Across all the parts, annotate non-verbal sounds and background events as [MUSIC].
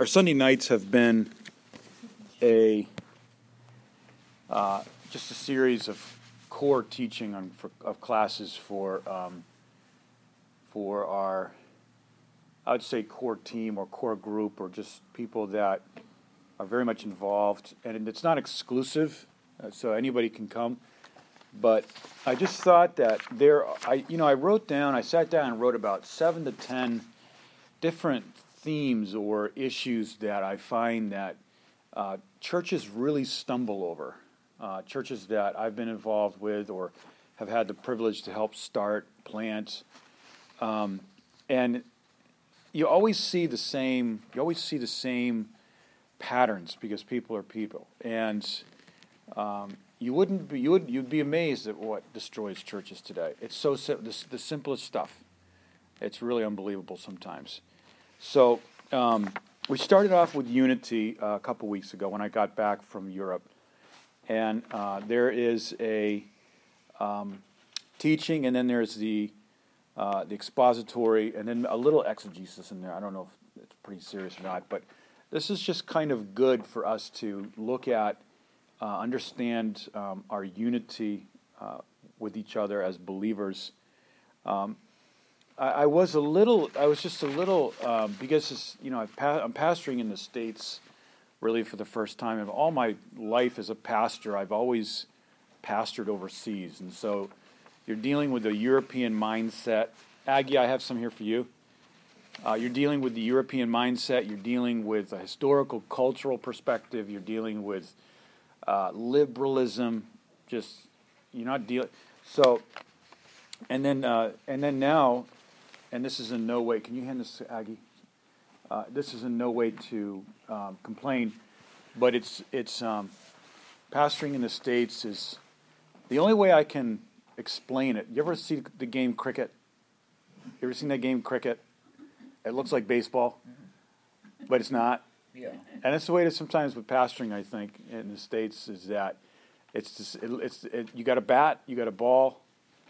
our Sunday nights have been a uh, just a series of core teaching on for, of classes for um, for our I would say core team or core group or just people that are very much involved and it's not exclusive, uh, so anybody can come. But I just thought that there, I you know I wrote down, I sat down and wrote about seven to ten different themes or issues that I find that uh, churches really stumble over. Uh, churches that I've been involved with or have had the privilege to help start, plant, um, and you always see the same. You always see the same patterns because people are people, and um, you wouldn't be, you would you'd be amazed at what destroys churches today. It's so the, the simplest stuff. It's really unbelievable sometimes. So um, we started off with Unity uh, a couple weeks ago when I got back from Europe, and uh, there is a um, teaching, and then there's the uh, the expository, and then a little exegesis in there. I don't know if it's pretty serious or not, but this is just kind of good for us to look at, uh, understand um, our unity uh, with each other as believers. Um, I, I was a little, I was just a little, um, because you know, pa- I'm pastoring in the States really for the first time. And all my life as a pastor, I've always pastored overseas. And so you're dealing with a European mindset. Aggie, I have some here for you. Uh, you're dealing with the European mindset. You're dealing with a historical, cultural perspective. You're dealing with uh, liberalism. Just you're not dealing. So, and then uh, and then now and this is in no way, can you hand this to Aggie? Uh, this is in no way to um, complain, but it's, it's um, pastoring in the States is the only way I can explain it. You ever see the game cricket? You ever seen that game cricket? It looks like baseball, but it's not. Yeah. And it's the way it is sometimes with pastoring, I think, in the States, is that it's just, it, it's it, you got a bat, you got a ball,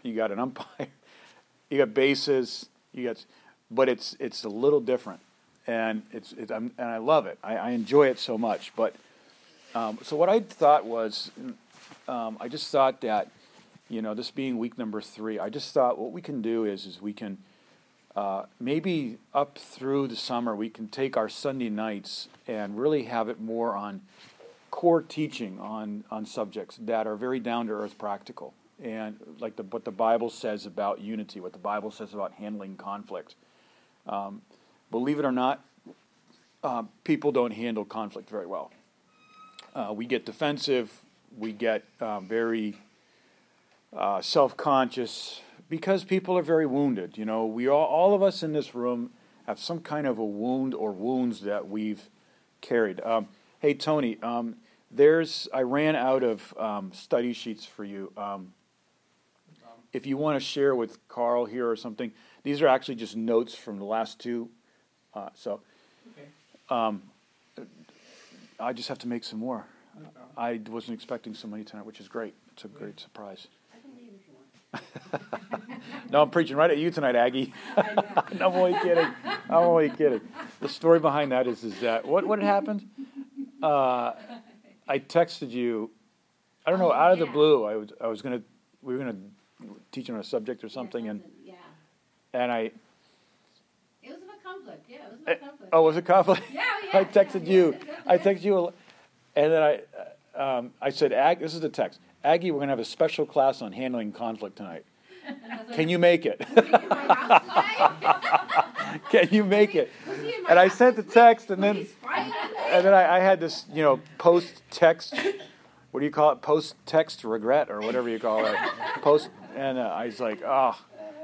you got an umpire, [LAUGHS] you got bases, you got, but it's it's a little different, and it's, it's and I love it. I, I enjoy it so much. But um, so what I thought was, um, I just thought that, you know, this being week number three, I just thought what we can do is is we can. Uh, maybe up through the summer, we can take our Sunday nights and really have it more on core teaching on, on subjects that are very down to earth practical and like the, what the Bible says about unity, what the Bible says about handling conflict. Um, believe it or not, uh, people don't handle conflict very well. Uh, we get defensive, we get uh, very self conscious because people are very wounded. You know, we all, all of us in this room have some kind of a wound or wounds that we've carried. Um, hey, Tony, um, there's I ran out of um, study sheets for you. If you want to share with Carl here or something, these are actually just notes from the last two. Uh, so okay. um, I just have to make some more. No I wasn't expecting so many tonight, which is great. It's a great surprise. [LAUGHS] no, I'm preaching right at you tonight, Aggie. no, [LAUGHS] I'm only kidding. I'm only kidding. The story behind that is, is that what what happened? Uh, I texted you. I don't know, out of the blue. I was I was gonna we were gonna teaching on a subject or something, and yeah. and I. It was a conflict. Yeah, it was a conflict. Oh, was it conflict? Yeah, yeah. [LAUGHS] I texted yeah, you. Yeah, I texted you, and then I, um, I said, Ag, this is the text. Aggie, we're gonna have a special class on handling conflict tonight. [LAUGHS] Can you make it? [LAUGHS] Can you make it? And I sent the text, and then and then I, I had this, you know, post text. What do you call it? Post text regret or whatever you call it. Post and uh, I was like, oh.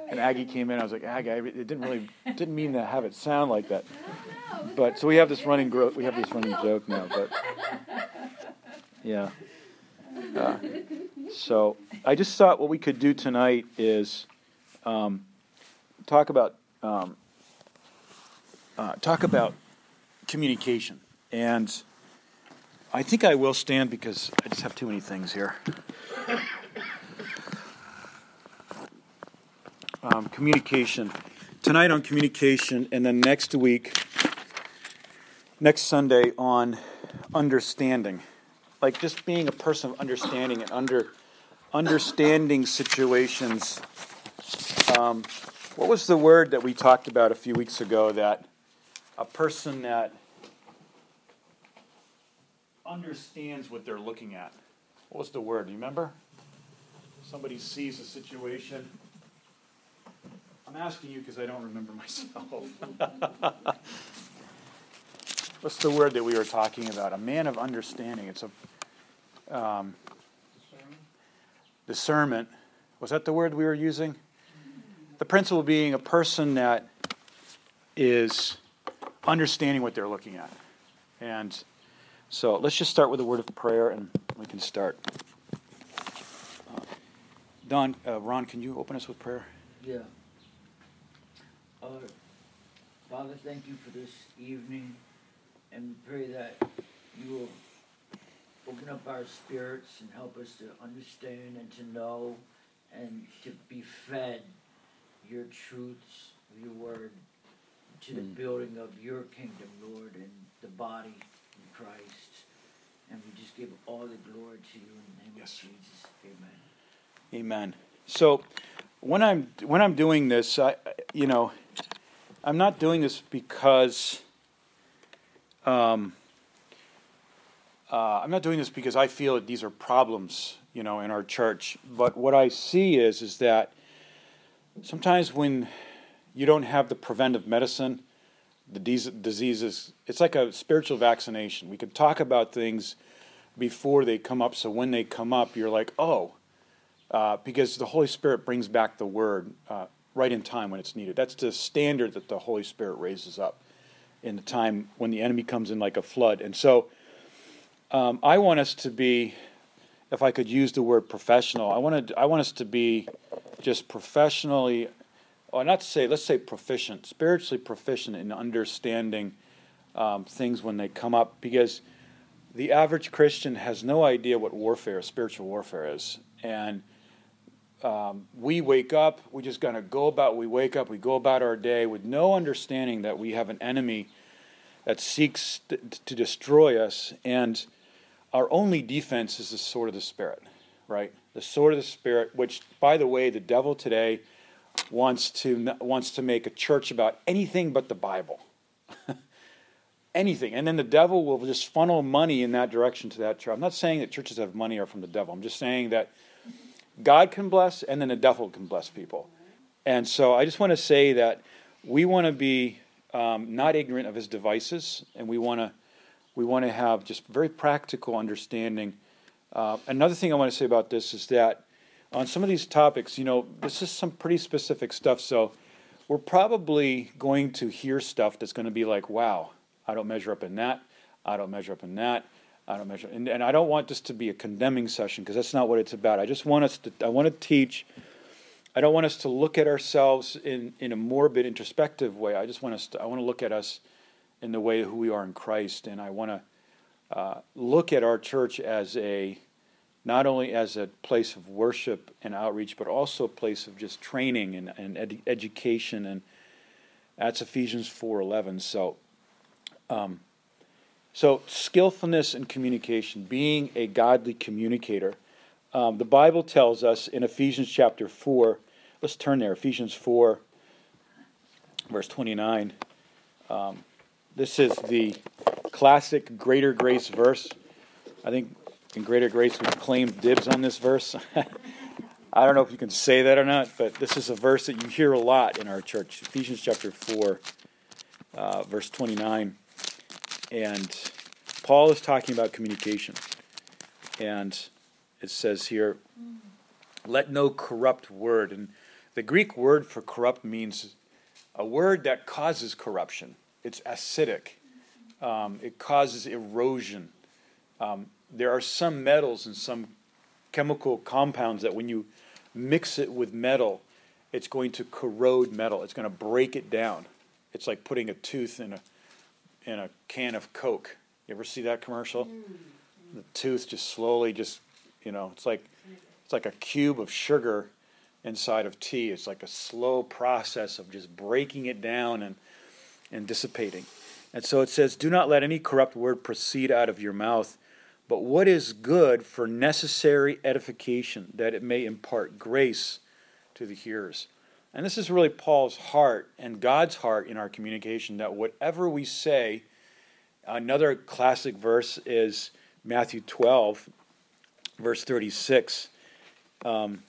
And Aggie came in. I was like, Aggie, it didn't really didn't mean to have it sound like that. But so we have this running gro- we have this running joke now. But [LAUGHS] yeah. Uh, so I just thought what we could do tonight is um, talk about um, uh, talk about communication, and I think I will stand because I just have too many things here. Um, communication. Tonight on communication, and then next week next Sunday on understanding, like just being a person of understanding and under understanding situations. Um, what was the word that we talked about a few weeks ago? That a person that understands what they're looking at. What was the word? Do you remember? Somebody sees a situation. I'm asking you because I don't remember myself. [LAUGHS] What's the word that we were talking about? A man of understanding. It's a um, discernment. Was that the word we were using? The principle being a person that is understanding what they're looking at. And so let's just start with a word of prayer and we can start. Uh, Don, uh, Ron, can you open us with prayer? Yeah. Uh, Father, thank you for this evening and pray that you will open up our spirits and help us to understand and to know and to be fed your truths, your word, to the mm. building of your kingdom, Lord, and the body of Christ. And we just give all the glory to you in the name yes. of Jesus. Amen. Amen. So when I'm when I'm doing this, I you know, I'm not doing this because um, uh, I'm not doing this because I feel that these are problems, you know, in our church. But what I see is is that sometimes when you don't have the preventive medicine, the diseases, it's like a spiritual vaccination. We could talk about things before they come up, so when they come up, you're like, oh, uh, because the Holy Spirit brings back the word uh, right in time when it's needed. That's the standard that the Holy Spirit raises up in the time when the enemy comes in like a flood. And so um, I want us to be, if I could use the word professional, I want to, I want us to be just professionally, or not to say, let's say proficient, spiritually proficient in understanding um, things when they come up, because the average Christian has no idea what warfare, spiritual warfare is, and um, we wake up, we just of go about, we wake up, we go about our day with no understanding that we have an enemy that seeks to, to destroy us. And our only defense is the sword of the Spirit, right? The sword of the Spirit, which, by the way, the devil today wants to, wants to make a church about anything but the Bible. [LAUGHS] anything. And then the devil will just funnel money in that direction to that church. I'm not saying that churches have money are from the devil. I'm just saying that God can bless, and then the devil can bless people. And so I just want to say that we want to be um, not ignorant of his devices, and we want to we want to have just very practical understanding. Uh, another thing I want to say about this is that on some of these topics, you know, this is some pretty specific stuff. So we're probably going to hear stuff that's going to be like, "Wow, I don't measure up in that. I don't measure up in that." I don't measure, and, and I don't want this to be a condemning session because that's not what it's about. I just want us to, I want to teach. I don't want us to look at ourselves in, in a morbid, introspective way. I just want us to, I want to look at us in the way who we are in Christ, and I want to uh, look at our church as a, not only as a place of worship and outreach, but also a place of just training and, and ed- education, and that's Ephesians four eleven. So. Um, so, skillfulness in communication, being a godly communicator. Um, the Bible tells us in Ephesians chapter 4, let's turn there, Ephesians 4, verse 29. Um, this is the classic greater grace verse. I think in greater grace we claim dibs on this verse. [LAUGHS] I don't know if you can say that or not, but this is a verse that you hear a lot in our church. Ephesians chapter 4, uh, verse 29. And Paul is talking about communication. And it says here, let no corrupt word. And the Greek word for corrupt means a word that causes corruption. It's acidic, um, it causes erosion. Um, there are some metals and some chemical compounds that when you mix it with metal, it's going to corrode metal. It's going to break it down. It's like putting a tooth in a in a can of Coke. You ever see that commercial? Mm-hmm. The tooth just slowly just you know, it's like it's like a cube of sugar inside of tea. It's like a slow process of just breaking it down and and dissipating. And so it says, Do not let any corrupt word proceed out of your mouth, but what is good for necessary edification, that it may impart grace to the hearers. And this is really Paul's heart and God's heart in our communication that whatever we say, another classic verse is Matthew 12, verse 36. Um,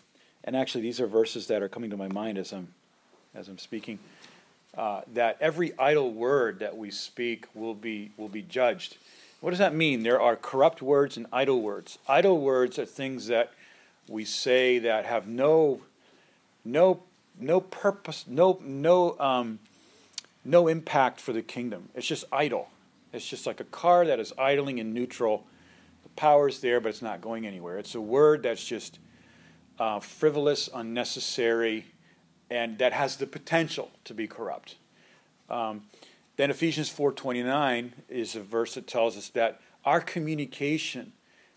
and actually, these are verses that are coming to my mind as I'm, as I'm speaking. Uh, that every idle word that we speak will be, will be judged. What does that mean? There are corrupt words and idle words. Idle words are things that we say that have no, no, no purpose, no, no, um, no impact for the kingdom. It's just idle. It's just like a car that is idling in neutral. The power's there, but it's not going anywhere. It's a word that's just uh, frivolous, unnecessary, and that has the potential to be corrupt. Um, then Ephesians 4:29 is a verse that tells us that our communication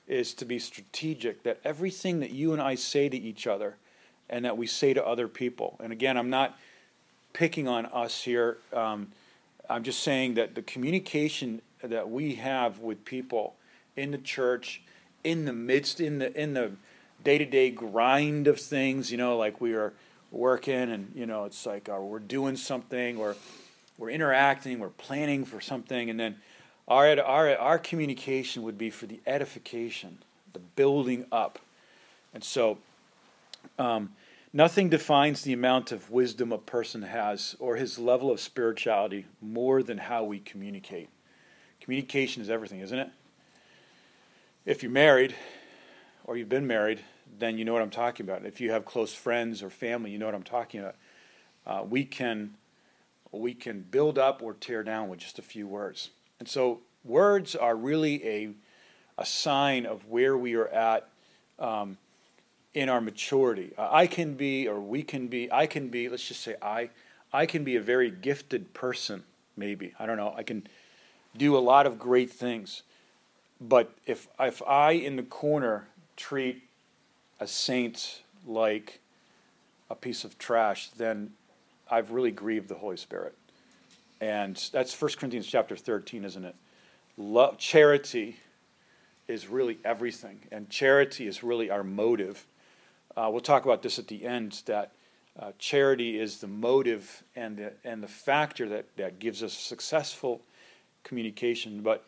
is to be strategic, that everything that you and I say to each other and that we say to other people. And again, I'm not picking on us here. Um, I'm just saying that the communication that we have with people in the church, in the midst, in the in the day-to-day grind of things, you know, like we are working and you know it's like uh, we're doing something or we're interacting we're planning for something and then our, our, our communication would be for the edification the building up and so um, nothing defines the amount of wisdom a person has or his level of spirituality more than how we communicate communication is everything isn't it if you're married or you've been married then you know what I'm talking about. If you have close friends or family, you know what I'm talking about. Uh, we can we can build up or tear down with just a few words. And so words are really a a sign of where we are at um, in our maturity. Uh, I can be, or we can be. I can be. Let's just say I. I can be a very gifted person. Maybe I don't know. I can do a lot of great things. But if if I in the corner treat a saint like a piece of trash, then I've really grieved the Holy Spirit. And that's 1 Corinthians chapter 13, isn't it? Love, charity is really everything, and charity is really our motive. Uh, we'll talk about this at the end that uh, charity is the motive and the, and the factor that, that gives us successful communication. But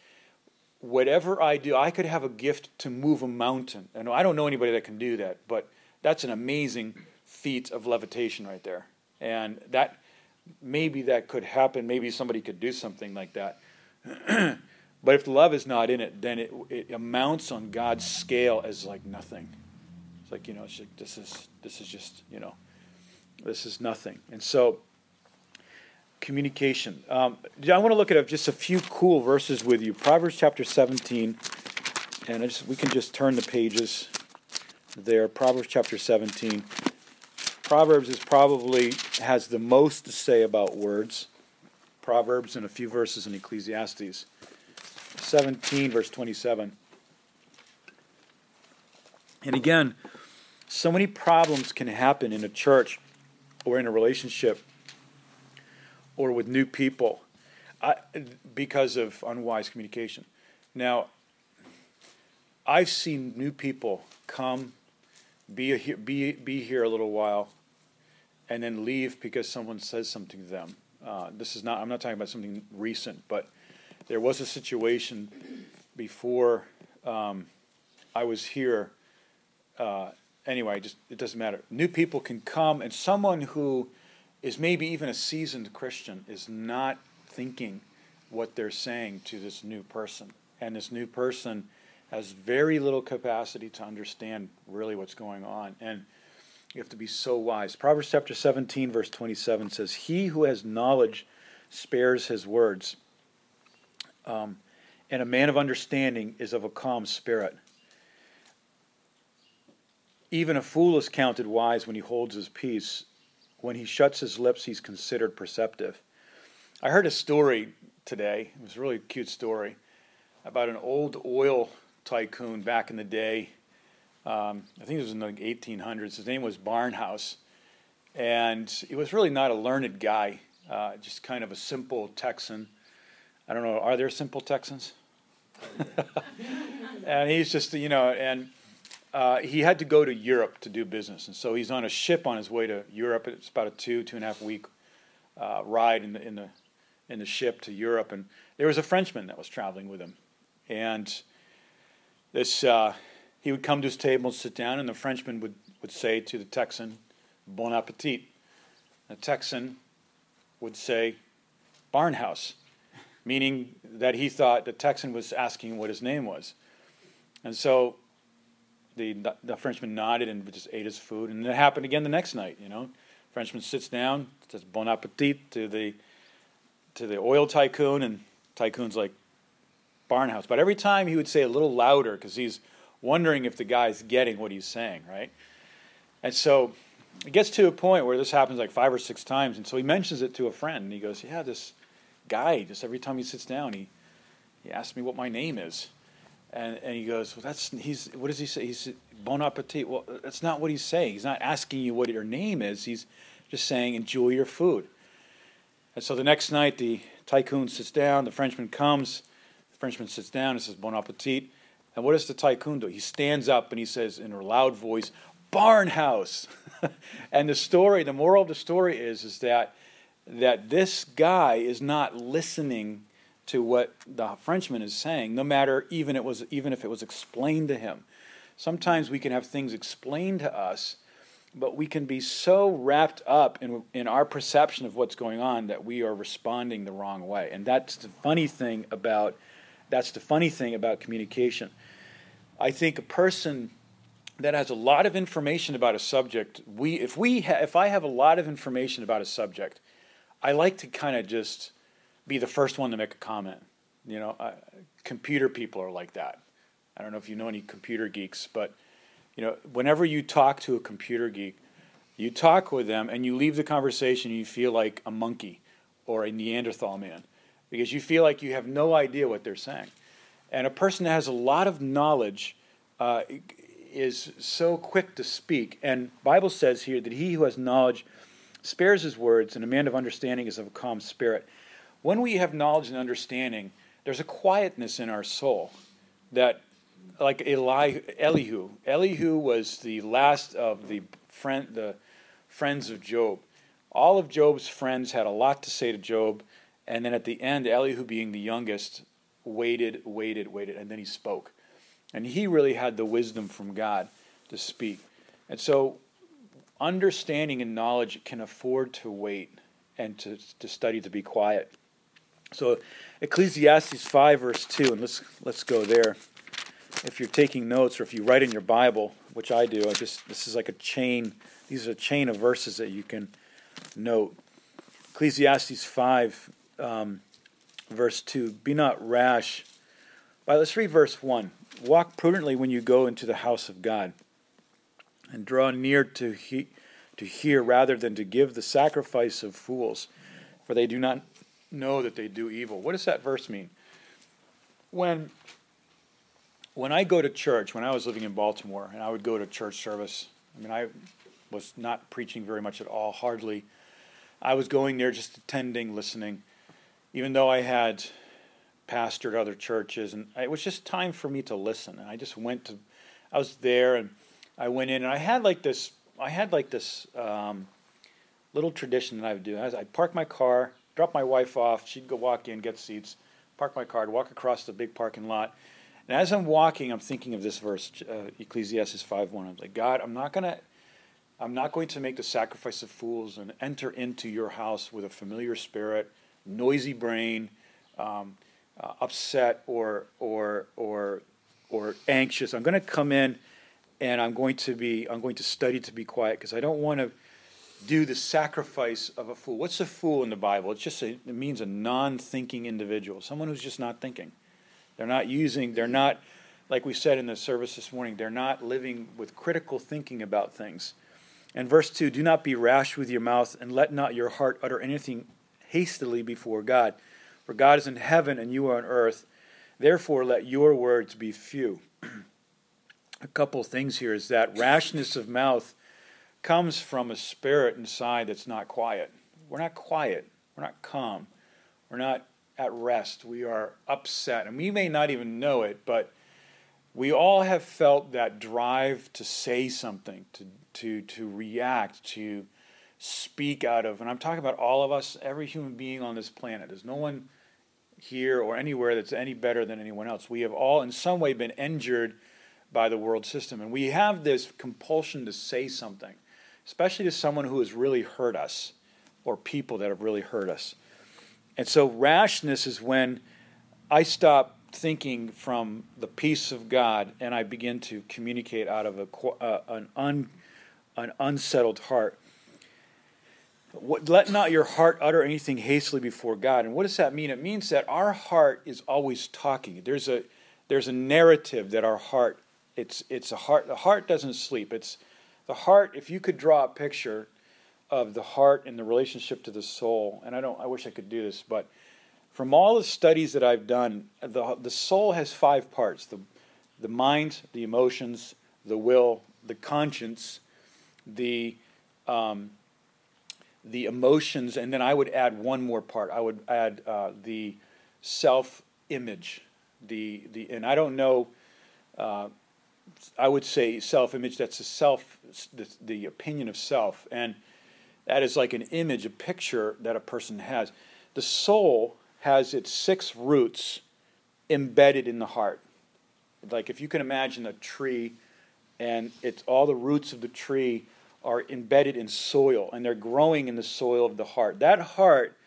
whatever I do, I could have a gift to move a mountain. And I don't know anybody that can do that, but that's an amazing feat of levitation right there. And that maybe that could happen. Maybe somebody could do something like that. [CLEARS THROAT] but if the love is not in it, then it, it amounts on God's scale as like nothing. Like you know, this is this is just you know, this is nothing. And so communication. Um, I want to look at just a few cool verses with you. Proverbs chapter 17, and just, we can just turn the pages there. Proverbs chapter 17. Proverbs is probably has the most to say about words. Proverbs and a few verses in Ecclesiastes. 17, verse 27. And again, so many problems can happen in a church or in a relationship or with new people I, because of unwise communication. Now, I've seen new people come, be, a, be, be here a little while, and then leave because someone says something to them. Uh, this is not, I'm not talking about something recent, but there was a situation before um, I was here. Uh, anyway, just it doesn't matter. New people can come, and someone who is maybe even a seasoned Christian is not thinking what they're saying to this new person. And this new person has very little capacity to understand really what's going on. And you have to be so wise. Proverbs chapter 17, verse 27 says, He who has knowledge spares his words, um, and a man of understanding is of a calm spirit. Even a fool is counted wise when he holds his peace, when he shuts his lips, he's considered perceptive. I heard a story today. It was a really cute story about an old oil tycoon back in the day. Um, I think it was in the 1800s. His name was Barnhouse. And he was really not a learned guy, uh, just kind of a simple Texan. I don't know, are there simple Texans? [LAUGHS] and he's just, you know, and uh, he had to go to Europe to do business. And so he's on a ship on his way to Europe. It's about a two, two and a half week uh, ride in the, in, the, in the ship to Europe. And there was a Frenchman that was traveling with him. And this, uh, he would come to his table and sit down, and the Frenchman would, would say to the Texan, Bon appetit. The Texan would say, Barnhouse meaning that he thought the Texan was asking what his name was. And so the, the Frenchman nodded and just ate his food. And it happened again the next night, you know. Frenchman sits down, says bon appetit to the, to the oil tycoon, and tycoon's like, Barnhouse. But every time he would say a little louder because he's wondering if the guy's getting what he's saying, right? And so it gets to a point where this happens like five or six times. And so he mentions it to a friend, and he goes, Yeah, this guy, just every time he sits down, he, he asks me what my name is. And, and he goes, well, that's, he's, what does he say? He's bon appetit. Well, that's not what he's saying. He's not asking you what your name is. He's just saying, enjoy your food. And so the next night, the tycoon sits down, the Frenchman comes, the Frenchman sits down and says, bon appetit. And what does the tycoon do? He stands up and he says in a loud voice, barn house. [LAUGHS] and the story, the moral of the story is, is that that this guy is not listening to what the Frenchman is saying, no matter even it was even if it was explained to him. Sometimes we can have things explained to us, but we can be so wrapped up in in our perception of what's going on that we are responding the wrong way. And that's the funny thing about that's the funny thing about communication. I think a person that has a lot of information about a subject, we if we ha- if I have a lot of information about a subject, I like to kind of just be the first one to make a comment. You know, I, computer people are like that. I don't know if you know any computer geeks, but you know, whenever you talk to a computer geek, you talk with them and you leave the conversation and you feel like a monkey or a Neanderthal man because you feel like you have no idea what they're saying. And a person that has a lot of knowledge uh, is so quick to speak. And Bible says here that he who has knowledge spares his words, and a man of understanding is of a calm spirit. When we have knowledge and understanding, there's a quietness in our soul that, like Eli, Elihu, Elihu was the last of the friend, the friends of Job. All of Job's friends had a lot to say to Job, and then at the end, Elihu, being the youngest, waited, waited, waited, and then he spoke. And he really had the wisdom from God to speak. And so understanding and knowledge can afford to wait and to, to study to be quiet. So Ecclesiastes 5 verse 2 and let's let's go there. If you're taking notes or if you write in your Bible, which I do, I just this is like a chain. These are a chain of verses that you can note. Ecclesiastes 5 um, verse 2 Be not rash. Right, let's read verse 1. Walk prudently when you go into the house of God and draw near to, he, to hear rather than to give the sacrifice of fools, for they do not know that they do evil. What does that verse mean? When when I go to church, when I was living in Baltimore, and I would go to church service, I mean, I was not preaching very much at all, hardly. I was going there just attending, listening, even though I had pastored other churches, and it was just time for me to listen. And I just went to, I was there, and I went in and I had like this. I had like this um, little tradition that I would do. I'd park my car, drop my wife off. She'd go walk in, get seats, park my car, walk across the big parking lot. And as I'm walking, I'm thinking of this verse, uh, Ecclesiastes 5:1. I'm like, God, I'm not gonna, I'm not going to make the sacrifice of fools and enter into your house with a familiar spirit, noisy brain, um, uh, upset or or or or anxious. I'm going to come in and I'm going to be I'm going to study to be quiet because I don't want to do the sacrifice of a fool. What's a fool in the Bible? It's just a, it means a non-thinking individual, someone who's just not thinking. They're not using. They're not like we said in the service this morning. They're not living with critical thinking about things. And verse two: Do not be rash with your mouth, and let not your heart utter anything hastily before God. For God is in heaven, and you are on earth. Therefore, let your words be few [CLEARS THROAT] a couple things here is that rashness of mouth comes from a spirit inside that's not quiet. We're not quiet. We're not calm. We're not at rest. We are upset. And we may not even know it, but we all have felt that drive to say something, to, to, to react, to speak out of. And I'm talking about all of us, every human being on this planet. There's no one here or anywhere that's any better than anyone else. We have all, in some way, been injured by the world system. And we have this compulsion to say something, especially to someone who has really hurt us or people that have really hurt us. And so, rashness is when I stop thinking from the peace of God and I begin to communicate out of a, uh, an, un, an unsettled heart. What, let not your heart utter anything hastily before God. And what does that mean? It means that our heart is always talking. There's a there's a narrative that our heart it's it's a heart the heart doesn't sleep. It's the heart if you could draw a picture of the heart and the relationship to the soul. And I don't I wish I could do this, but from all the studies that I've done, the the soul has five parts. The the mind, the emotions, the will, the conscience, the um, the emotions, and then I would add one more part. I would add uh, the self-image. The the and I don't know. Uh, I would say self-image. That's the self, the, the opinion of self, and that is like an image, a picture that a person has. The soul has its six roots embedded in the heart. Like if you can imagine a tree, and it's all the roots of the tree are embedded in soil and they're growing in the soil of the heart. That heart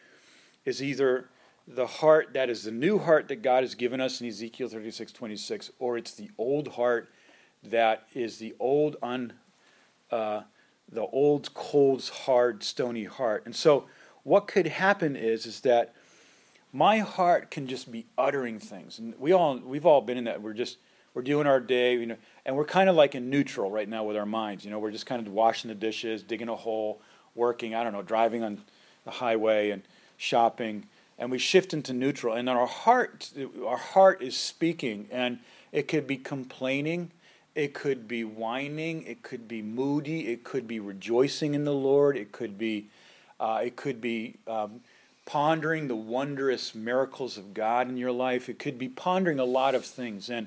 is either the heart that is the new heart that God has given us in Ezekiel 36 26, or it's the old heart that is the old, un, uh, the old, cold, hard, stony heart. And so, what could happen is, is that my heart can just be uttering things, and we all, we've all been in that. We're just, we're doing our day, you know, and we're kind of like in neutral right now with our minds. You know, we're just kind of washing the dishes, digging a hole, working, I don't know, driving on the highway and shopping, and we shift into neutral. And our heart, our heart is speaking, and it could be complaining, it could be whining, it could be moody, it could be rejoicing in the Lord, it could be, uh, it could be. Um, pondering the wondrous miracles of God in your life. It could be pondering a lot of things. And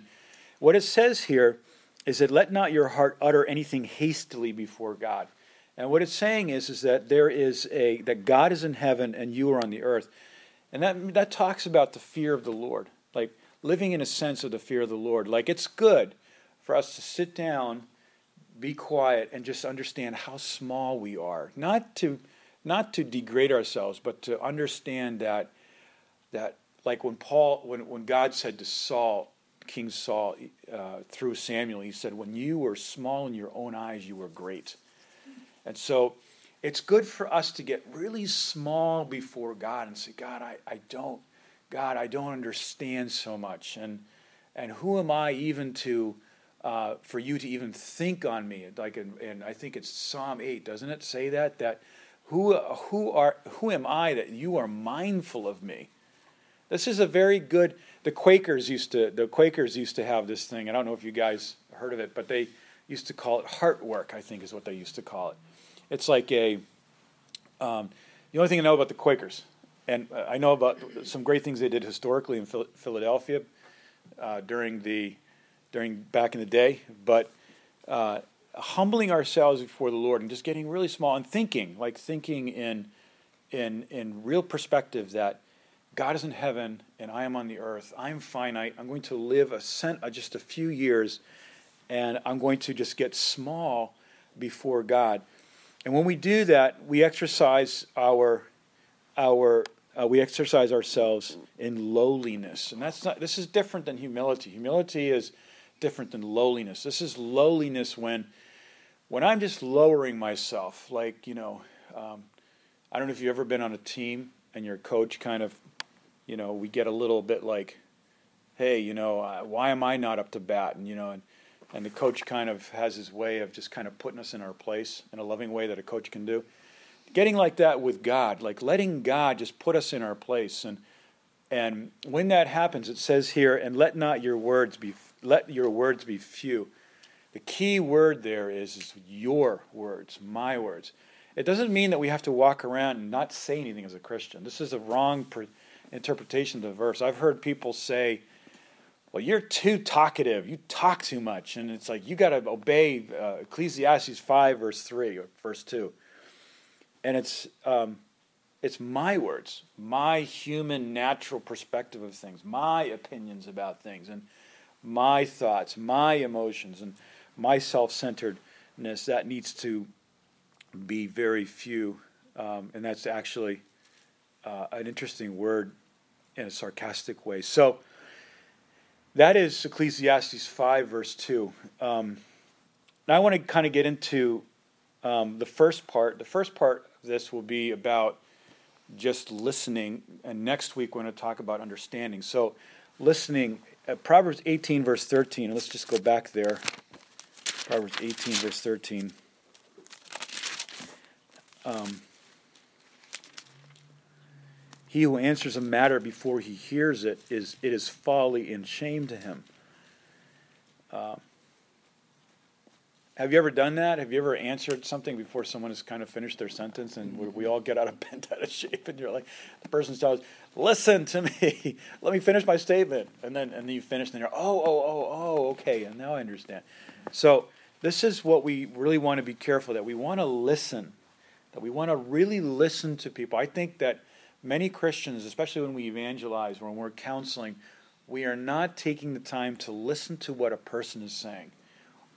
what it says here is that let not your heart utter anything hastily before God. And what it's saying is, is that there is a that God is in heaven and you are on the earth. And that that talks about the fear of the Lord. Like living in a sense of the fear of the Lord. Like it's good for us to sit down, be quiet, and just understand how small we are. Not to not to degrade ourselves, but to understand that that like when Paul when, when God said to Saul, King Saul uh, through Samuel. He said, When you were small in your own eyes, you were great. And so it's good for us to get really small before God and say, God, I, I don't, God, I don't understand so much. And, and who am I even to, uh, for you to even think on me? Like, and I think it's Psalm 8, doesn't it say that? That who, who, are, who am I that you are mindful of me? This is a very good. The Quakers used to the Quakers used to have this thing. I don't know if you guys heard of it, but they used to call it heart work. I think is what they used to call it. It's like a. Um, the only thing I know about the Quakers, and I know about some great things they did historically in Philadelphia uh, during the during back in the day, but. Uh, humbling ourselves before the Lord and just getting really small and thinking, like thinking in in in real perspective that God is in heaven and I am on the earth. I'm finite. I'm going to live a cent, uh, just a few years, and I'm going to just get small before God. And when we do that, we exercise our our uh, we exercise ourselves in lowliness, and that's not. This is different than humility. Humility is different than lowliness. This is lowliness when when I'm just lowering myself, like you know. Um, I don't know if you've ever been on a team and your coach kind of you know, we get a little bit like, hey, you know, uh, why am I not up to bat? And you know, and and the coach kind of has his way of just kind of putting us in our place in a loving way that a coach can do. Getting like that with God, like letting God just put us in our place, and and when that happens, it says here, and let not your words be let your words be few. The key word there is, is your words, my words. It doesn't mean that we have to walk around and not say anything as a Christian. This is a wrong. Interpretation of the verse. I've heard people say, well, you're too talkative. You talk too much. And it's like, you got to obey uh, Ecclesiastes 5, verse 3 or verse 2. And it's, um, it's my words, my human natural perspective of things, my opinions about things, and my thoughts, my emotions, and my self centeredness that needs to be very few. Um, and that's actually uh, an interesting word in a sarcastic way. So that is Ecclesiastes 5, verse 2. Um, now I want to kind of get into um, the first part. The first part of this will be about just listening, and next week we're going to talk about understanding. So, listening, uh, Proverbs 18, verse 13, let's just go back there. Proverbs 18, verse 13. Um, he who answers a matter before he hears it is it is folly and shame to him. Uh, have you ever done that? Have you ever answered something before someone has kind of finished their sentence and we, we all get out of [LAUGHS] bent out of shape and you're like, the person tells, listen to me, [LAUGHS] let me finish my statement. And then, and then you finish and you're, oh, oh, oh, oh, okay, and now I understand. So this is what we really want to be careful that we want to listen, that we want to really listen to people. I think that many Christians, especially when we evangelize, when we're counseling, we are not taking the time to listen to what a person is saying.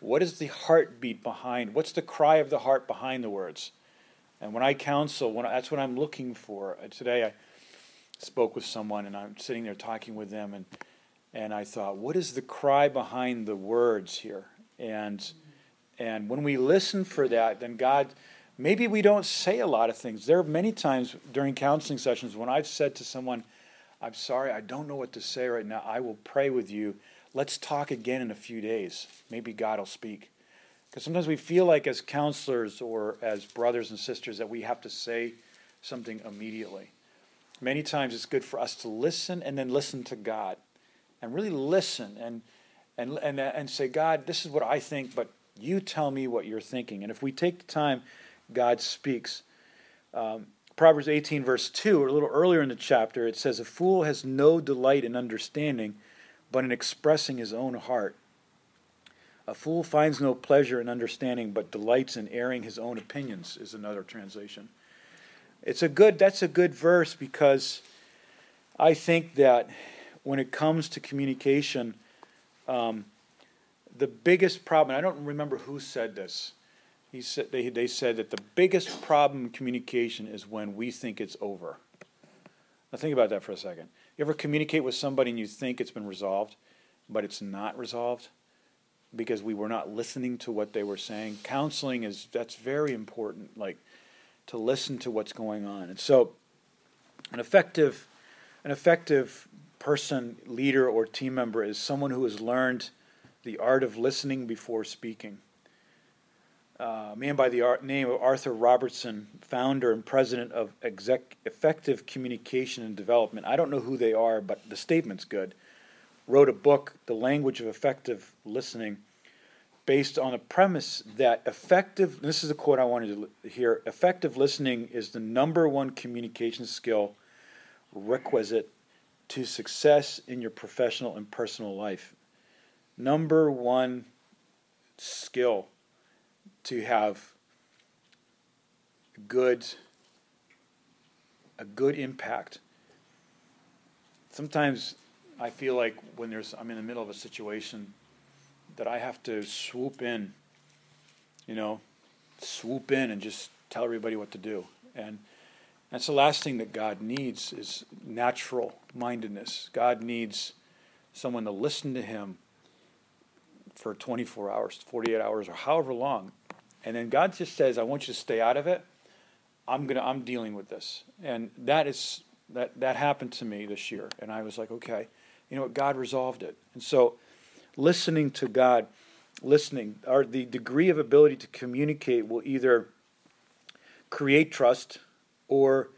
What is the heartbeat behind? What's the cry of the heart behind the words? And when I counsel, when, that's what I'm looking for. Uh, today I spoke with someone and I'm sitting there talking with them and and I thought, what is the cry behind the words here? And and when we listen for that, then God maybe we don't say a lot of things. There are many times during counseling sessions when I've said to someone, I'm sorry, I don't know what to say right now. I will pray with you. Let's talk again in a few days. Maybe God will speak. Because sometimes we feel like, as counselors or as brothers and sisters, that we have to say something immediately. Many times it's good for us to listen and then listen to God and really listen and, and, and, and say, God, this is what I think, but you tell me what you're thinking. And if we take the time God speaks. Um, Proverbs 18, verse 2, or a little earlier in the chapter, it says, A fool has no delight in understanding, but in expressing his own heart. A fool finds no pleasure in understanding, but delights in airing his own opinions, is another translation. It's a good, that's a good verse because I think that when it comes to communication, um, the biggest problem, I don't remember who said this, he said, they, they said that the biggest problem in communication is when we think it's over. Now, think about that for a second. You ever communicate with somebody and you think it's been resolved, but it's not resolved because we were not listening to what they were saying? Counseling is that's very important, like to listen to what's going on. And so, an effective, an effective person, leader, or team member is someone who has learned the art of listening before speaking a man by the name of Arthur Robertson, founder and president of Exec- Effective Communication and Development. I don't know who they are, but the statement's good. Wrote a book, The Language of Effective Listening, based on a premise that effective, this is a quote I wanted to hear effective listening is the number one communication skill requisite to success in your professional and personal life. Number one skill to have good a good impact. Sometimes I feel like when there's I'm in the middle of a situation that I have to swoop in, you know, swoop in and just tell everybody what to do. And that's the last thing that God needs is natural mindedness. God needs someone to listen to him for 24 hours, 48 hours, or however long and then God just says, "I want you to stay out of it. I'm gonna I'm dealing with this." And that is that that happened to me this year, and I was like, "Okay, you know what? God resolved it." And so, listening to God, listening, or the degree of ability to communicate will either create trust or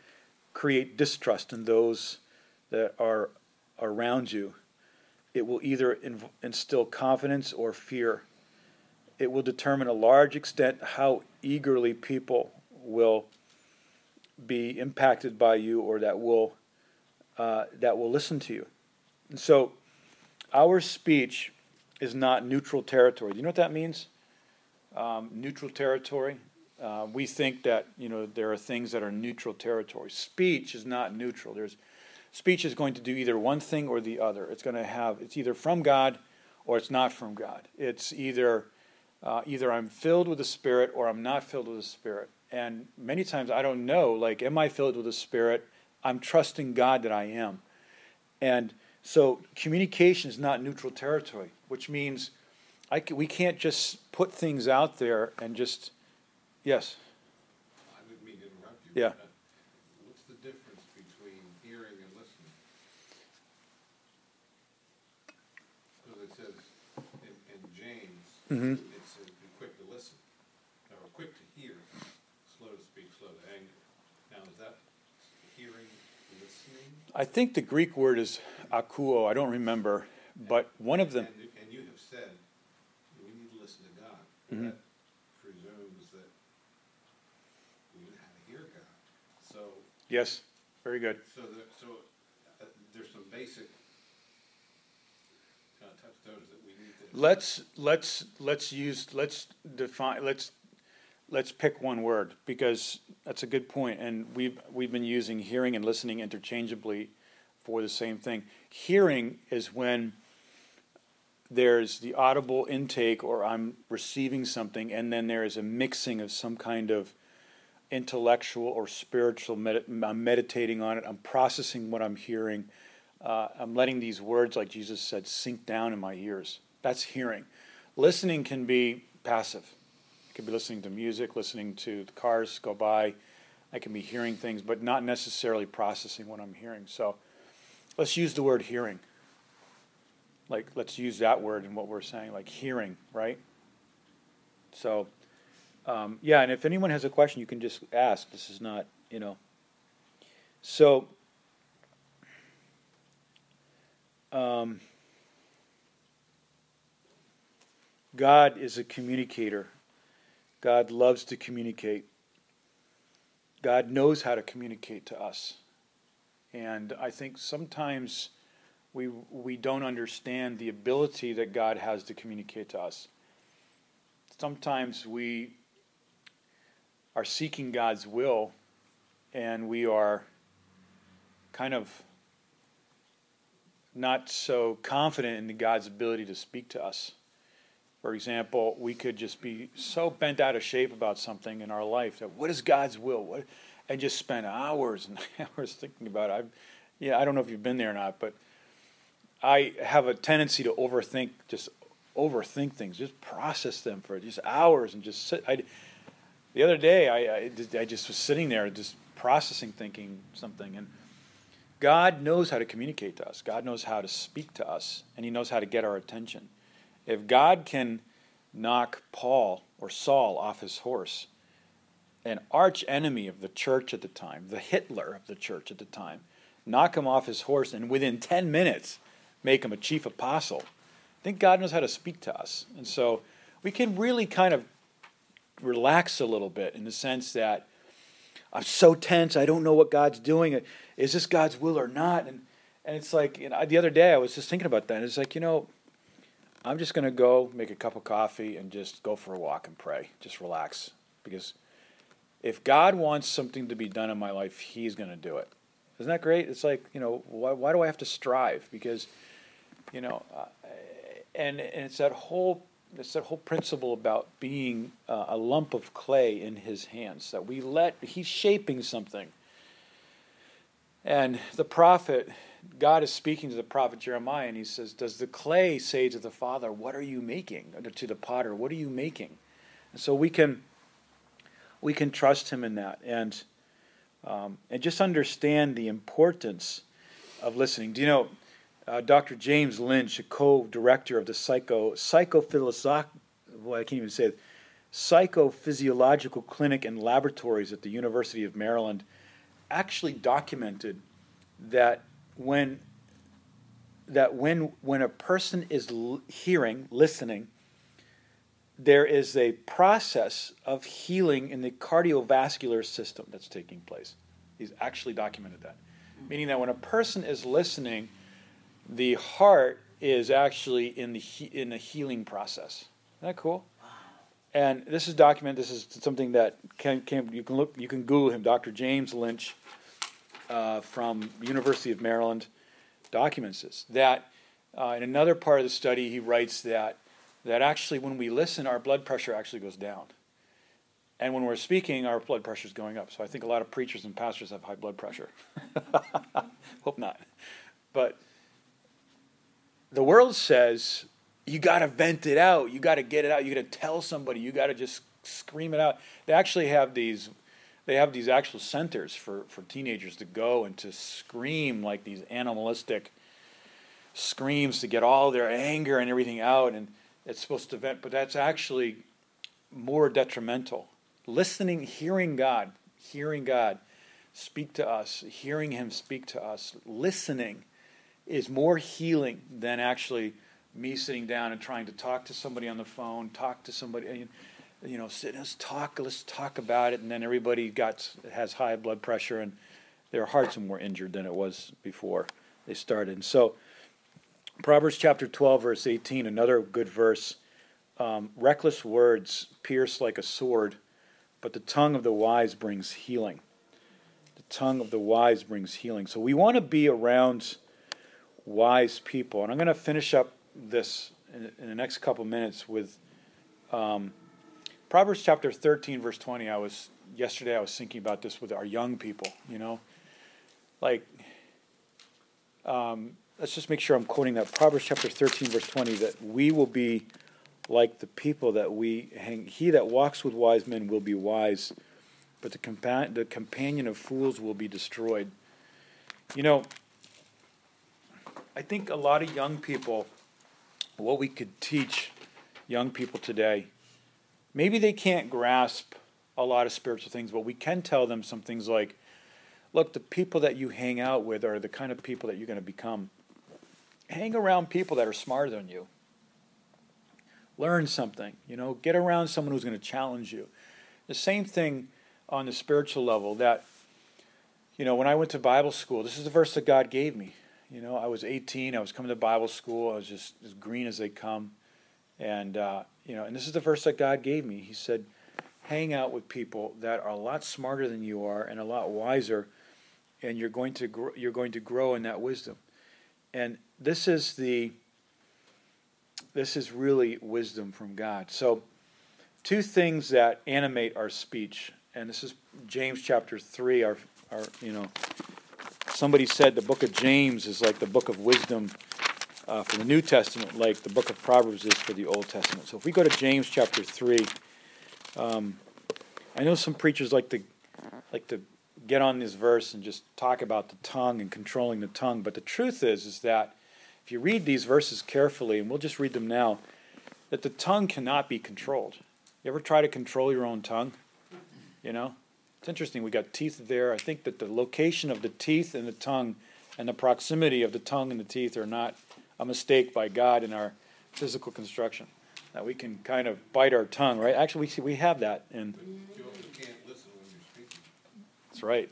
create distrust in those that are around you. It will either instill confidence or fear it will determine a large extent how eagerly people will be impacted by you or that will uh, that will listen to you. And so, our speech is not neutral territory. Do you know what that means? Um, neutral territory. Uh, we think that you know there are things that are neutral territory. Speech is not neutral. There's speech is going to do either one thing or the other. It's going to have it's either from God or it's not from God. It's either uh, either I'm filled with the Spirit or I'm not filled with the Spirit. And many times I don't know. Like, am I filled with the Spirit? I'm trusting God that I am. And so communication is not neutral territory, which means I can, we can't just put things out there and just yes. I didn't mean to interrupt you. Yeah. but What's the difference between hearing and listening? Because it says in, in James, Mhm. it says be quick to listen, or quick to hear, slow to speak, slow to anger. Now, is that hearing, listening? I think the Greek word is akuo. I don't remember, but one of them. And, and you have said, we need to listen to God. Mhm. That presumes that we know how to hear God. So, Yes, very good. So the, so, uh, there's some basic kind of touchstones that we need to. Let's let's let's use let's define let's let's pick one word because that's a good point. And we've we've been using hearing and listening interchangeably for the same thing. Hearing is when there's the audible intake or I'm receiving something and then there is a mixing of some kind of intellectual or spiritual med- I'm meditating on it. I'm processing what I'm hearing. Uh, I'm letting these words like Jesus said sink down in my ears that's hearing. Listening can be passive. I could be listening to music listening to the cars go by. I can be hearing things but not necessarily processing what I'm hearing. So let's use the word hearing. Like let's use that word in what we're saying like hearing right? So um, yeah and if anyone has a question you can just ask. This is not you know. So um, god is a communicator god loves to communicate god knows how to communicate to us and i think sometimes we we don't understand the ability that God has to communicate to us. Sometimes we are seeking God's will and we are kind of not so confident in God's ability to speak to us. For example, we could just be so bent out of shape about something in our life that what is God's will? What and just spend hours and [LAUGHS] hours thinking about it. I, yeah, I don't know if you've been there or not, but I have a tendency to overthink, just overthink things, just process them for just hours and just sit. I, the other day, I, I, I just was sitting there, just processing, thinking something, and God knows how to communicate to us. God knows how to speak to us, and He knows how to get our attention. If God can knock Paul or Saul off his horse, an arch enemy of the church at the time, the Hitler of the church at the time, knock him off his horse, and within 10 minutes, make him a chief apostle. I think God knows how to speak to us. And so we can really kind of relax a little bit in the sense that I'm so tense, I don't know what God's doing. Is this God's will or not? And and it's like, you know, the other day I was just thinking about that. It's like, you know, I'm just going to go make a cup of coffee and just go for a walk and pray. Just relax. Because if God wants something to be done in my life, He's going to do it. Isn't that great? It's like, you know, why, why do I have to strive? Because you know, uh, and, and it's that whole it's that whole principle about being uh, a lump of clay in His hands that we let He's shaping something. And the prophet, God is speaking to the prophet Jeremiah, and he says, "Does the clay say to the father, What are you making?' Or to the potter, What are you making?" And so we can we can trust Him in that, and um, and just understand the importance of listening. Do you know? uh, Dr. James Lynch, a co-director of the psycho psychophilosoph boy, I can't even say it, psychophysiological clinic and laboratories at the University of Maryland, actually documented that when that when when a person is l- hearing, listening, there is a process of healing in the cardiovascular system that's taking place. He's actually documented that. Hmm. meaning that when a person is listening, the heart is actually in the he- in the healing process. Isn't that cool? And this is documented. This is something that can, can you can look you can Google him, Dr. James Lynch, uh, from University of Maryland, documents this. That uh, in another part of the study, he writes that that actually when we listen, our blood pressure actually goes down. And when we're speaking, our blood pressure is going up. So I think a lot of preachers and pastors have high blood pressure. [LAUGHS] Hope not. But the world says you got to vent it out. You got to get it out. You got to tell somebody. You got to just scream it out. They actually have these. They have these actual centers for, for teenagers to go and to scream like these animalistic screams to get all their anger and everything out. And it's supposed to vent, but that's actually more detrimental. Listening, hearing God, hearing God speak to us, hearing Him speak to us, listening is more healing than actually me sitting down and trying to talk to somebody on the phone, talk to somebody, you know, sit, let's talk, let's talk about it, and then everybody got has high blood pressure and their hearts are more injured than it was before they started. And so, Proverbs chapter twelve, verse eighteen, another good verse. Um, reckless words pierce like a sword, but the tongue of the wise brings healing. The tongue of the wise brings healing. So we want to be around wise people, and I'm going to finish up this in, in the next couple minutes with um, Proverbs chapter 13, verse 20. I was yesterday. I was thinking about this with our young people. You know, like um, let's just make sure I'm quoting that Proverbs chapter 13, verse 20. That we will be like the people that we hang. He that walks with wise men will be wise, but the, compa- the companion of fools will be destroyed. You know, I think a lot of young people, what we could teach young people today, maybe they can't grasp a lot of spiritual things, but we can tell them some things like, look, the people that you hang out with are the kind of people that you're going to become. Hang around people that are smarter than you. Learn something, you know, get around someone who's going to challenge you. The same thing on the spiritual level that, you know, when I went to Bible school, this is the verse that God gave me. You know, I was 18. I was coming to Bible school. I was just as green as they come, and uh, you know, and this is the verse that God gave me. He said, "Hang out with people that are a lot smarter than you are and a lot wiser, and you're going to gr- you're going to grow in that wisdom." And this is the this is really wisdom from God. So, two things that animate our speech, and this is James chapter three. Our our you know somebody said the book of James is like the book of wisdom uh, for the New Testament, like the book of Proverbs is for the Old Testament. So if we go to James chapter three, um, I know some preachers like to like to get on this verse and just talk about the tongue and controlling the tongue, but the truth is is that if you read these verses carefully, and we'll just read them now, that the tongue cannot be controlled. You ever try to control your own tongue? You know, it's interesting. We got teeth there. I think that the location of the teeth and the tongue and the proximity of the tongue and the teeth are not a mistake by God in our physical construction. That we can kind of bite our tongue, right? Actually, we see, we have that, and You also can't listen when you're speaking. that's right.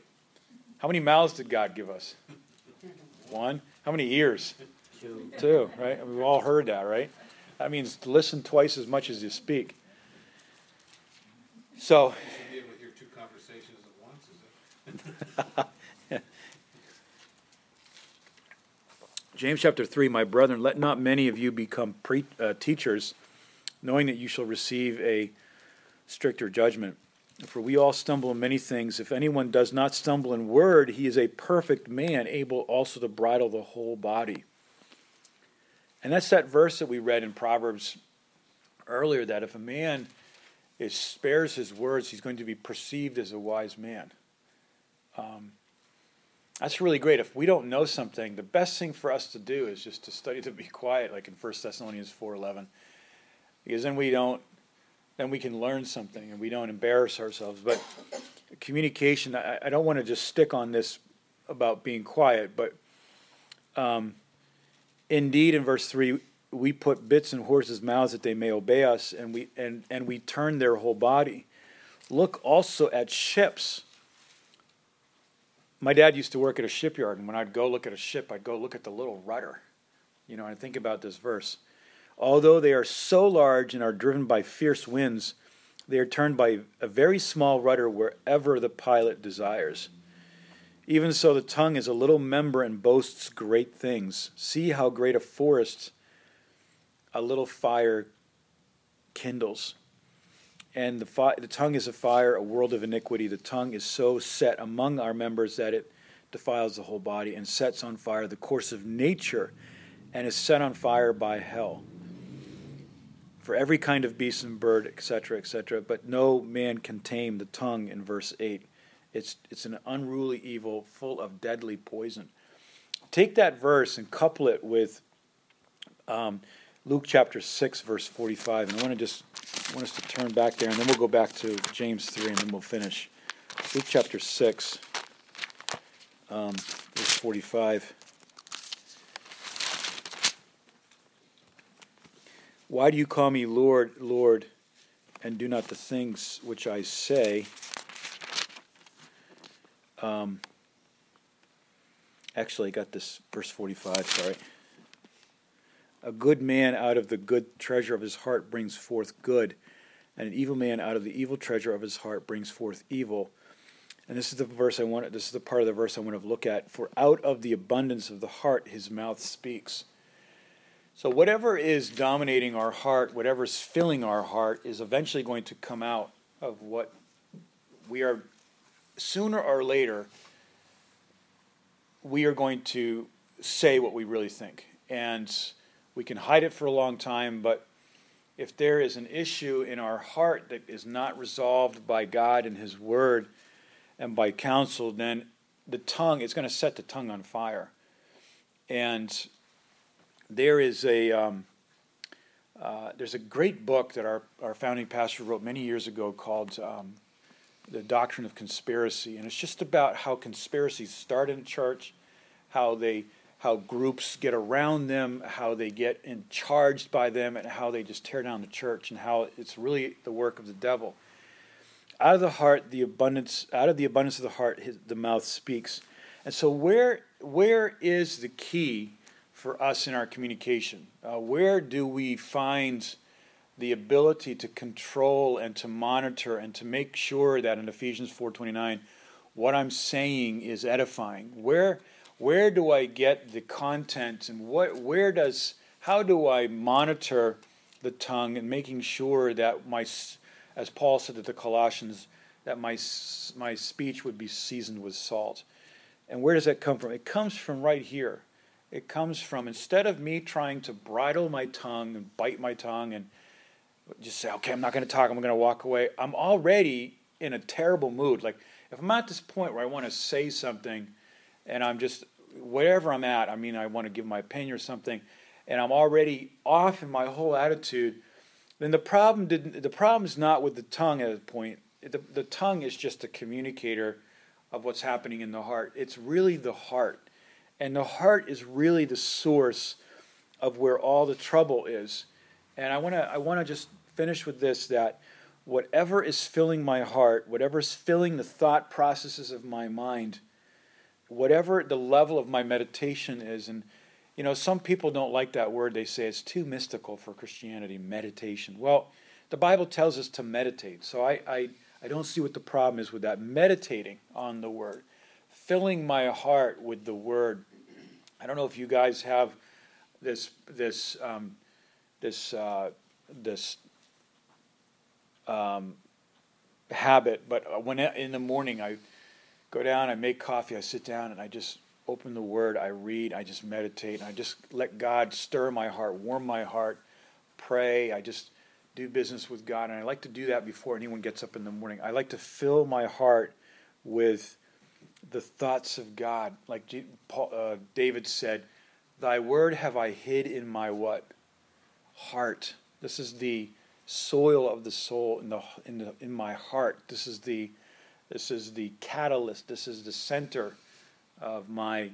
How many mouths did God give us? [LAUGHS] One. How many ears? Two. Two. Right? We've all heard that, right? That means listen twice as much as you speak. So, You should be able to hear two conversations at once, is it? James chapter 3, my brethren, let not many of you become pre- uh, teachers, knowing that you shall receive a stricter judgment. For we all stumble in many things. If anyone does not stumble in word, he is a perfect man, able also to bridle the whole body. And that's that verse that we read in Proverbs earlier that if a man is, spares his words, he's going to be perceived as a wise man. Um, that's really great. If we don't know something, the best thing for us to do is just to study to be quiet, like in 1 Thessalonians four eleven, because then we don't, then we can learn something and we don't embarrass ourselves. But communication, I, I don't want to just stick on this about being quiet, but um, indeed, in verse three, we put bits in horses' mouths that they may obey us, and we and and we turn their whole body. Look also at ships my dad used to work at a shipyard, and when I'd go look at a ship, I'd go look at the little rudder. You know, I think about this verse. Although they are so large and are driven by fierce winds, they are turned by a very small rudder wherever the pilot desires. Even so, the tongue is a little member and boasts great things. See how great a forest a little fire kindles. And the, fi- the tongue is a fire, a world of iniquity. The tongue is so set among our members that it defiles the whole body and sets on fire the course of nature and is set on fire by hell. For every kind of beast and bird, etc., etc., but no man can tame the tongue in verse 8. It's, it's an unruly evil full of deadly poison. Take that verse and couple it with um, Luke chapter 6, verse 45. And I want to just I want us to turn back there, and then we'll go back to James 3, and then we'll finish. Luke chapter 6, um, verse 45. Why do you call me Lord, Lord, and do not the things which I say? Um, actually, I got this verse 45, sorry. A good man out of the good treasure of his heart brings forth good, and an evil man out of the evil treasure of his heart brings forth evil. And this is the verse I want. This is the part of the verse I want to look at. For out of the abundance of the heart, his mouth speaks. So whatever is dominating our heart, whatever is filling our heart, is eventually going to come out of what we are. Sooner or later, we are going to say what we really think, and we can hide it for a long time, but if there is an issue in our heart that is not resolved by God and His Word and by counsel, then the tongue is going to set the tongue on fire. And there is a um, uh, there's a great book that our, our founding pastor wrote many years ago called um, The Doctrine of Conspiracy. And it's just about how conspiracies start in church, how they how groups get around them, how they get in charged by them, and how they just tear down the church, and how it's really the work of the devil. Out of the heart, the abundance out of the abundance of the heart, his, the mouth speaks. And so, where where is the key for us in our communication? Uh, where do we find the ability to control and to monitor and to make sure that in Ephesians four twenty nine, what I'm saying is edifying? Where where do I get the content and what where does how do I monitor the tongue and making sure that my as Paul said to the Colossians that my my speech would be seasoned with salt. And where does that come from? It comes from right here. It comes from instead of me trying to bridle my tongue and bite my tongue and just say, okay, I'm not going to talk, I'm going to walk away. I'm already in a terrible mood. Like, if I'm at this point where I want to say something and I'm just wherever I'm at, I mean, I want to give my opinion or something, and I'm already off in my whole attitude, then the problem didn't. The problem's not with the tongue at a point. The, the tongue is just a communicator of what's happening in the heart. It's really the heart, and the heart is really the source of where all the trouble is. And I want to. I want to just finish with this that whatever is filling my heart, whatever is filling the thought processes of my mind whatever the level of my meditation is and you know some people don't like that word. They say it's too mystical for christianity meditation. Well the bible tells us to meditate so i i, I don't see what the problem is with that. Meditating on the word filling my heart with the word. I don't know if you guys have this this um, this uh, this um, habit but when in the morning i go down, I make coffee, I sit down, and I just open the Word, I read, I just meditate, and I just let God stir my heart, warm my heart, pray. I just do business with God, and I like to do that before anyone gets up in the morning. I like to fill my heart with the thoughts of God, like Paul, uh, David said, "Thy word have I hid in my what heart." This is the soil of the soul in the in the in my heart. This is the this is the catalyst. This is the center of my,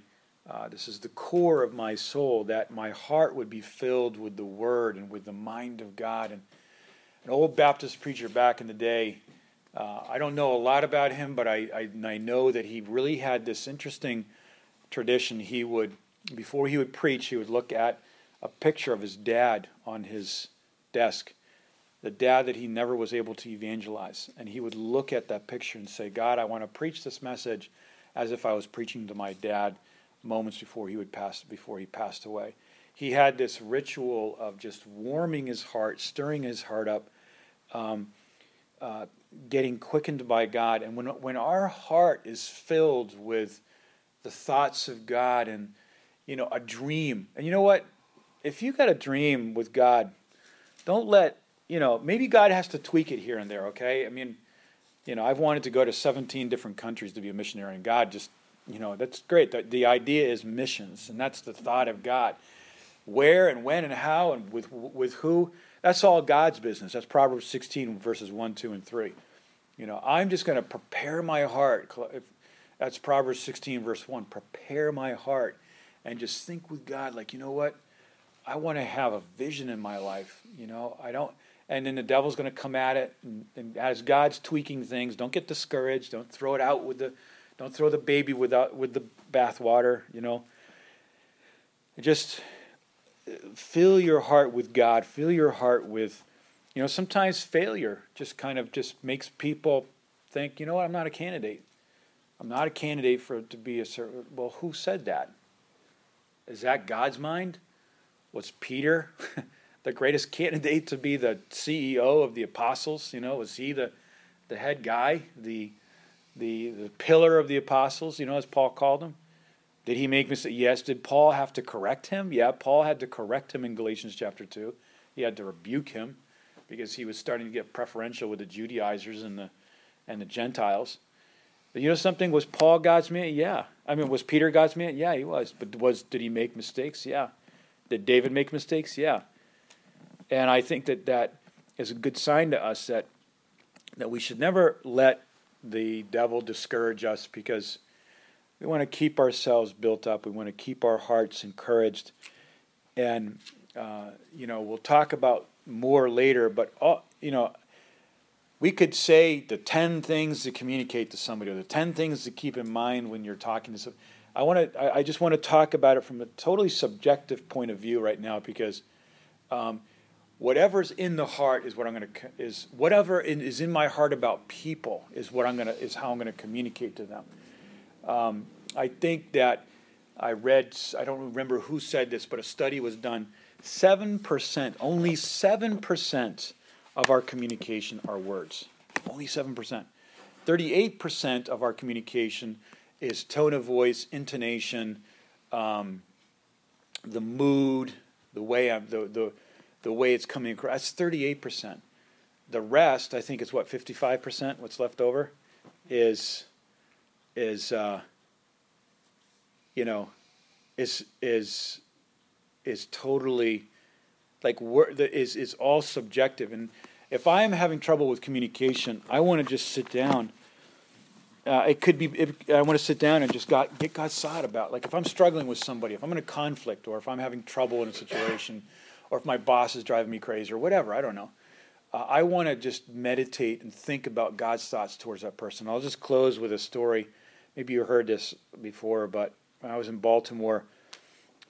uh, this is the core of my soul, that my heart would be filled with the Word and with the mind of God. And an old Baptist preacher back in the day Uh, I don't know a lot about him, but I, I, I know that he really had this interesting tradition. He would, before he would preach, he would look at a picture of his dad on his desk, the dad that he never was able to evangelize. And he would look at that picture and say, God, I want to preach this message as if I was preaching to my dad moments before he would pass before he passed away. He had this ritual of just warming his heart, stirring his heart up, um, uh, getting quickened by God. And when, when our heart is filled with the thoughts of God and, you know, a dream, and you know what? If you got a dream with God, don't let, you know, maybe God has to tweak it here and there, okay? I mean, you know, I've wanted to go to 17 different countries to be a missionary, and God just, you know, that's great. The, the idea is missions, and that's the thought of God. Where and when and how and with, with who, that's all God's business. That's Proverbs 16, verses 1, 2, and 3. You know, I'm just going to prepare my heart. That's Proverbs 16, verse 1. Prepare my heart and just think with God, like, you know what? I want to have a vision in my life. You know, I don't, and then the devil's going to come at it. And, and as God's tweaking things, don't get discouraged. Don't throw it out with the, don't throw the baby without with the bathwater. You know, just fill your heart with God. Fill your heart with, you know, sometimes failure just kind of just makes people think, you know what, I'm not a candidate. I'm not a candidate for to be a certain. Well, who said that? Is that God's mind? Was Peter [LAUGHS] the greatest [LAUGHS] candidate to be the CEO of the apostles? You know, was he the the head guy, the the the pillar of the apostles? You know, as Paul called him. Did he make mistakes? Yes. Did Paul have to correct him? Yeah, Paul had to correct him in Galatians chapter 2. He had to rebuke him because he was starting to get preferential with the Judaizers and the and the Gentiles. But you know something? Was Paul God's man? Yeah. I mean, was Peter God's man? Yeah, he was. But was did he make mistakes? Yeah. Did David make mistakes? Yeah. And I think that that is a good sign to us that that we should never let the devil discourage us because we want to keep ourselves built up. We want to keep our hearts encouraged. And, uh, you know, we'll talk about more later, but, all, you know, we could say the 10 things to communicate to somebody or the 10 things to keep in mind when you're talking to somebody. I want to. I just want to talk about it from a totally subjective point of view right now because um, whatever's in the heart is what I'm going to is whatever is in my heart about people is what I'm going to is how I'm going to communicate to them. Um, I think that I read, I don't remember who said this, but a study was done. 7%, only 7% of our communication are words. Only 7%. 38% of our communication is tone of voice, intonation, um, the mood, the way I'm, the, the, the way it's coming across. That's 38%. The rest, I think it's what, 55%, what's left over, is is uh, you know is is is totally like is is all subjective and if I am having trouble with communication, I want to just sit down. Uh, it could be if, I want to sit down and just got, get God's side about. Like if I'm struggling with somebody, if I'm in a conflict, or if I'm having trouble in a situation, or if my boss is driving me crazy, or whatever, I don't know. Uh, I want to just meditate and think about God's thoughts towards that person. I'll just close with a story maybe you heard this before, but when I was in Baltimore,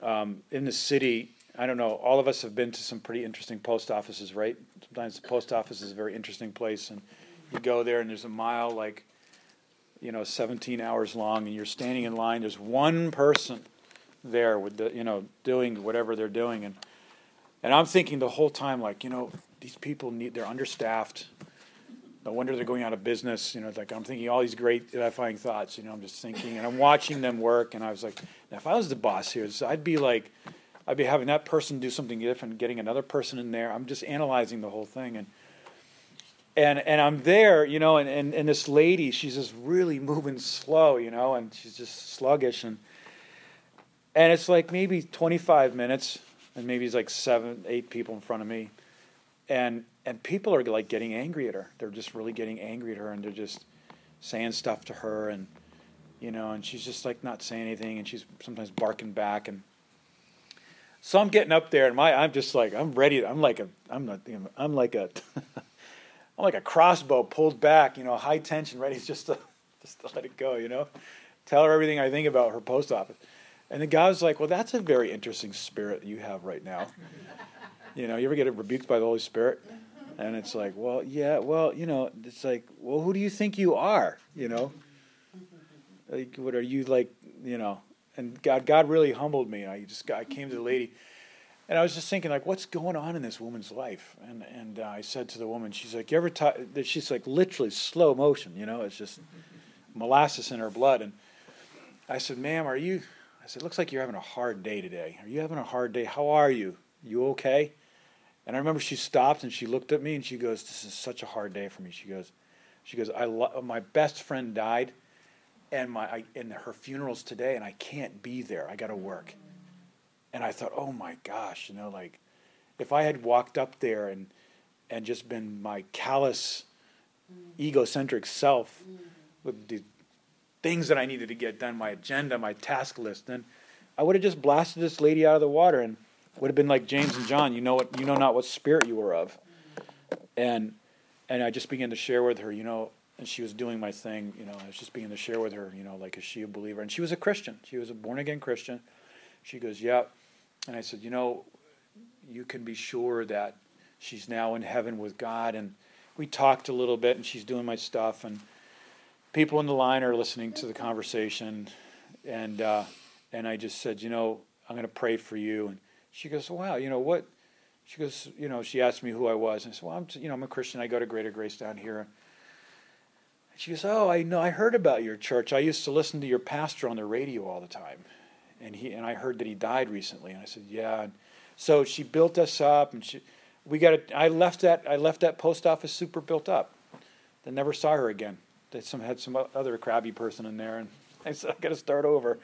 um, in the city, I don't know, all of us have been to some pretty interesting post offices, right? Sometimes the post office is a very interesting place, and you go there and there's a mile like, you know, 17 hours long, and you're standing in line. There's one person there with the, you know, doing whatever they're doing, and and I'm thinking the whole time, like, you know, these people need, they're understaffed. No wonder they're going out of business. You know, like I'm thinking all these great edifying thoughts. You know, I'm just thinking, and I'm watching them work, and I was like, if I was the boss here, I'd be like, I'd be having that person do something different, getting another person in there. I'm just analyzing the whole thing, and and and I'm there, you know, and, and, and this lady, she's just really moving slow, you know, and she's just sluggish, and and it's like maybe 25 minutes, and maybe it's like seven, eight people in front of me, and and people are like getting angry at her. They're just really getting angry at her, and they're just saying stuff to her, and you know, and she's just like not saying anything, and she's sometimes barking back, and so I'm getting up there, and my I'm just like I'm ready. I'm like a I'm not I'm like a [LAUGHS] I'm like a crossbow pulled back, you know, high tension, ready just to [LAUGHS] just to let it go, you know. Tell her everything I think about her post office. And the guy was like, Well, that's a very interesting spirit you have right now. [LAUGHS] You know, you ever get rebuked by the Holy Spirit? And it's like, well, yeah, well, you know, it's like, well, who do you think you are? You know, like, what are you like? You know, and God, God really humbled me. I just, I came to the lady, and I was just thinking, like, what's going on in this woman's life? And and uh, I said to the woman, she's like, you ever? Ta-? She's like, literally slow motion. You know, it's just [LAUGHS] molasses in her blood. And I said, ma'am, are you? I said, looks like you're having a hard day today. Are you having a hard day? How are you? You okay? And I remember she stopped and she looked at me and she goes, "This is such a hard day for me." She goes, "She goes, I lo- my best friend died, and my I, and her funeral's today, and I can't be there. I got to work." And I thought, "Oh my gosh, you know, like if I had walked up there and and just been my callous, mm. egocentric self mm. with the things that I needed to get done, my agenda, my task list, then I would have just blasted this lady out of the water and." would have been like James and John. You know what? You know not what spirit you were of. And and I just began to share with her, you know, and she was doing my thing, you know. I was just beginning to share with her, you know, like is she a believer? And she was a Christian. She was a born again Christian. She goes, yeah. And I said, you know, you can be sure that she's now in heaven with God. And we talked a little bit, and she's doing my stuff, and people in the line are listening to the conversation, and uh, and I just said, you know, I'm going to pray for you and she goes, wow, you know what? She goes, you know, she asked me who I was. And I said, well, I'm, you know, I'm a Christian. I go to Greater Grace down here. She goes, oh, I know. I heard about your church. I used to listen to your pastor on the radio all the time, and he and I heard that he died recently. And I said, yeah. And so she built us up, and she, we got. A, I left that. I left that post office super built up. Then never saw her again. They some had some other crabby person in there, and [LAUGHS] I said, I got to start over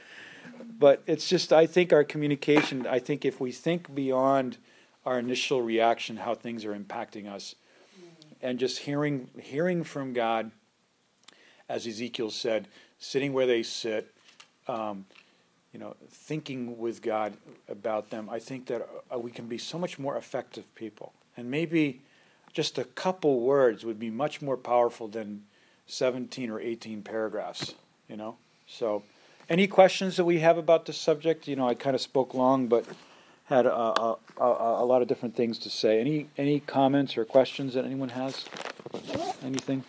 but it's just I think our communication. I think if we think beyond our initial reaction, how things are impacting us, and just hearing hearing from God, as Ezekiel said, sitting where they sit, um, you know, thinking with God about them. I think that uh, we can be so much more effective people, and maybe just a couple words would be much more powerful than 17 or 18 paragraphs. You know, so. Any questions that we have about this subject? You know, I kind of spoke long, but had a, a, a, a lot of different things to say. Any any comments or questions that anyone has? Anything?